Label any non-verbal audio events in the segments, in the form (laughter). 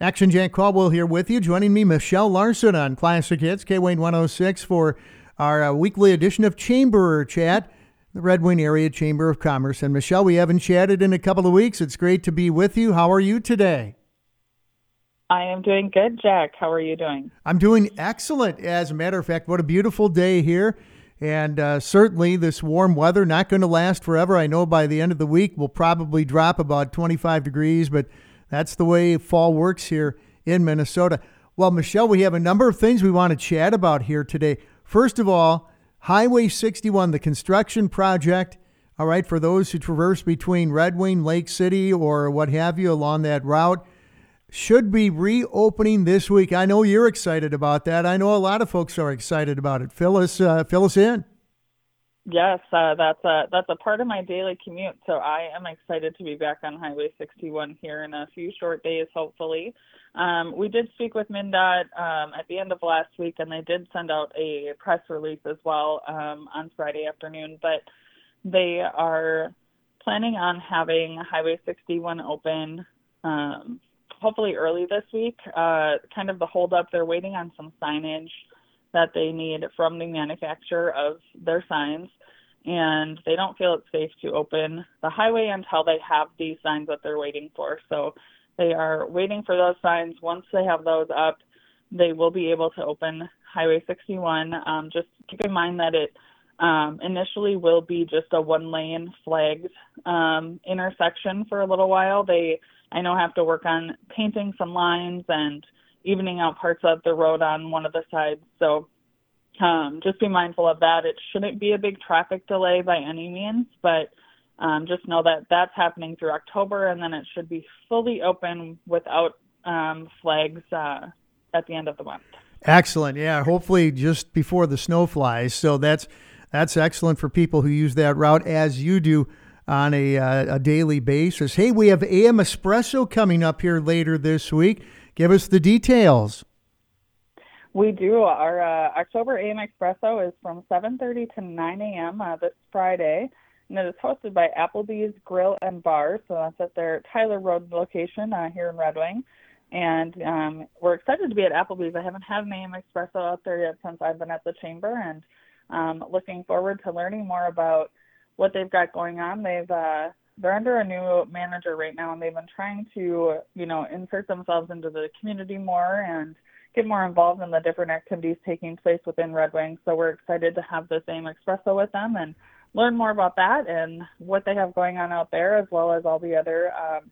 Action Jack Colwell here with you. Joining me, Michelle Larson on Classic Hits, K KWayne 106 for our uh, weekly edition of Chamber Chat, the Red Wing Area Chamber of Commerce. And Michelle, we haven't chatted in a couple of weeks. It's great to be with you. How are you today? I am doing good, Jack. How are you doing? I'm doing excellent. As a matter of fact, what a beautiful day here. And uh, certainly, this warm weather not going to last forever. I know by the end of the week we'll probably drop about 25 degrees, but that's the way fall works here in Minnesota. Well, Michelle, we have a number of things we want to chat about here today. First of all, Highway 61, the construction project. All right, for those who traverse between Red Wing, Lake City, or what have you along that route, should be reopening this week. I know you're excited about that. I know a lot of folks are excited about it. Fill us, uh, fill us in. Yes, uh, that's a that's a part of my daily commute. So I am excited to be back on Highway 61 here in a few short days, hopefully. Um, we did speak with MnDOT um, at the end of last week, and they did send out a press release as well um, on Friday afternoon. But they are planning on having Highway 61 open um, hopefully early this week. Uh, kind of the holdup, they're waiting on some signage that they need from the manufacturer of their signs, and they don't feel it's safe to open the highway until they have these signs that they're waiting for. So they are waiting for those signs. Once they have those up, they will be able to open Highway 61. Um, just keep in mind that it um, initially will be just a one lane flagged um, intersection for a little while. They, I know, have to work on painting some lines and evening out parts of the road on one of the sides. So um, just be mindful of that. It shouldn't be a big traffic delay by any means, but um, just know that that's happening through October, and then it should be fully open without um, flags uh, at the end of the month. Excellent. Yeah, hopefully just before the snow flies. So that's that's excellent for people who use that route as you do on a, uh, a daily basis. Hey, we have AM Espresso coming up here later this week. Give us the details. We do. Our uh, October AM Espresso is from 7:30 to 9 a.m. Uh, this Friday, and it is hosted by Applebee's Grill and Bar. So that's at their Tyler Road location uh, here in Red Wing. And um, we're excited to be at Applebee's. I haven't had an AM Espresso out there yet since I've been at the chamber, and um, looking forward to learning more about what they've got going on. They've uh, they're under a new manager right now, and they've been trying to, you know, insert themselves into the community more and get more involved in the different activities taking place within Red Wing. So we're excited to have the same espresso with them and learn more about that and what they have going on out there, as well as all the other um,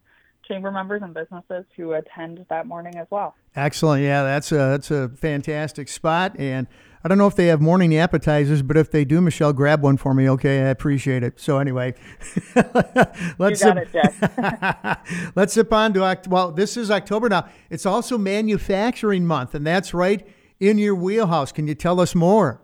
chamber members and businesses who attend that morning as well. Excellent. Yeah, that's a that's a fantastic spot and I don't know if they have morning appetizers, but if they do, Michelle, grab one for me. Okay, I appreciate it. So anyway, (laughs) (laughs) let's sip, it, let's zip on to well. This is October now. It's also manufacturing month, and that's right in your wheelhouse. Can you tell us more?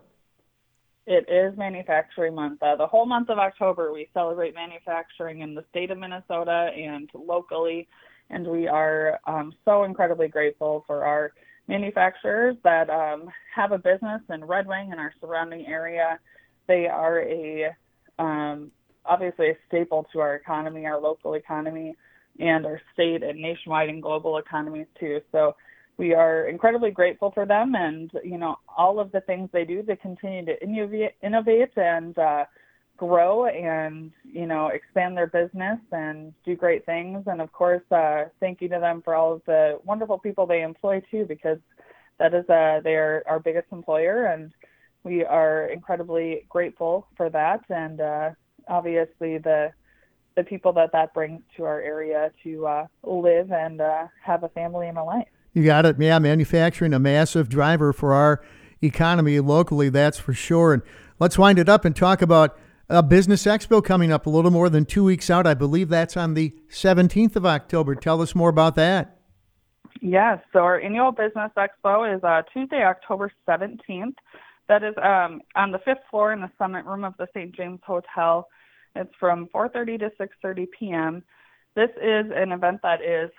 It is manufacturing month. Uh, the whole month of October, we celebrate manufacturing in the state of Minnesota and locally, and we are um, so incredibly grateful for our manufacturers that um, have a business in Red Wing and our surrounding area. They are a um, obviously a staple to our economy, our local economy, and our state and nationwide and global economies too. So we are incredibly grateful for them and you know all of the things they do to continue to innovate, innovate and uh, grow and you know expand their business and do great things and of course uh, thank you to them for all of the wonderful people they employ too because that is uh, they are our biggest employer and we are incredibly grateful for that and uh, obviously the the people that that brings to our area to uh, live and uh, have a family and a life. You got it. Yeah, manufacturing a massive driver for our economy locally, that's for sure. And let's wind it up and talk about a Business Expo coming up a little more than two weeks out. I believe that's on the 17th of October. Tell us more about that. Yes, so our annual Business Expo is uh, Tuesday, October 17th. That is um, on the fifth floor in the summit room of the St. James Hotel. It's from 4:30 to 6:30 p.m. This is an event that is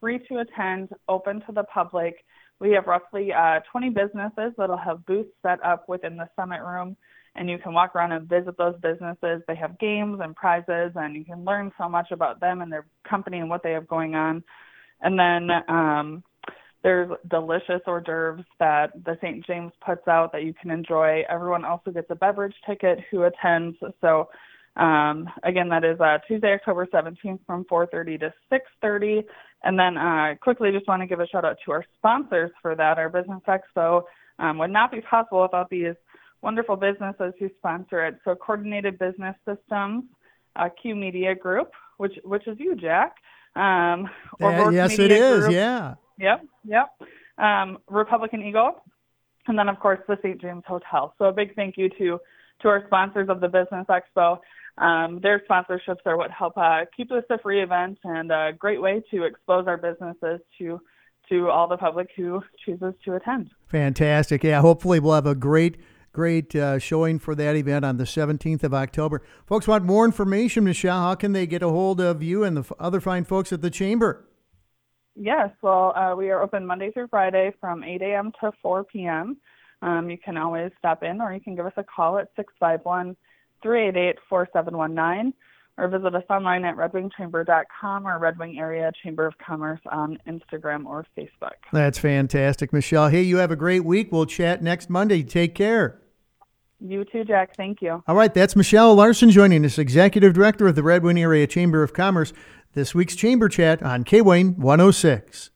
free to attend, open to the public. We have roughly uh, 20 businesses that'll have booths set up within the summit room and you can walk around and visit those businesses. They have games and prizes, and you can learn so much about them and their company and what they have going on. And then um, there's delicious hors d'oeuvres that the St. James puts out that you can enjoy. Everyone also gets a beverage ticket who attends. So um, again, that is uh, Tuesday, October 17th from 4:30 to 6:30. And then uh, quickly, just want to give a shout out to our sponsors for that. Our Business Expo um, would not be possible without these wonderful businesses who sponsor it. So Coordinated Business Systems, uh, Q Media Group, which which is you, Jack. Um, or yes, Media it is. Group. Yeah. Yep. Yep. Um, Republican Eagle, and then of course the St. James Hotel. So a big thank you to to our sponsors of the Business Expo. Um, their sponsorships are what help uh, keep this a free event and a great way to expose our businesses to to all the public who chooses to attend. Fantastic. Yeah, hopefully we'll have a great great uh, showing for that event on the 17th of October. Folks want more information, Michelle, how can they get a hold of you and the f- other fine folks at the chamber? Yes, well, uh, we are open Monday through Friday from 8 a.m. to 4 p.m. Um, you can always stop in or you can give us a call at 651 388 4719 or visit us online at redwingchamber.com or Red Wing Area Chamber of Commerce on Instagram or Facebook. That's fantastic, Michelle. Hey, you have a great week. We'll chat next Monday. Take care. You too, Jack. Thank you. All right, that's Michelle Larson joining us, Executive Director of the Red Wing Area Chamber of Commerce. This week's Chamber Chat on KWayne 106.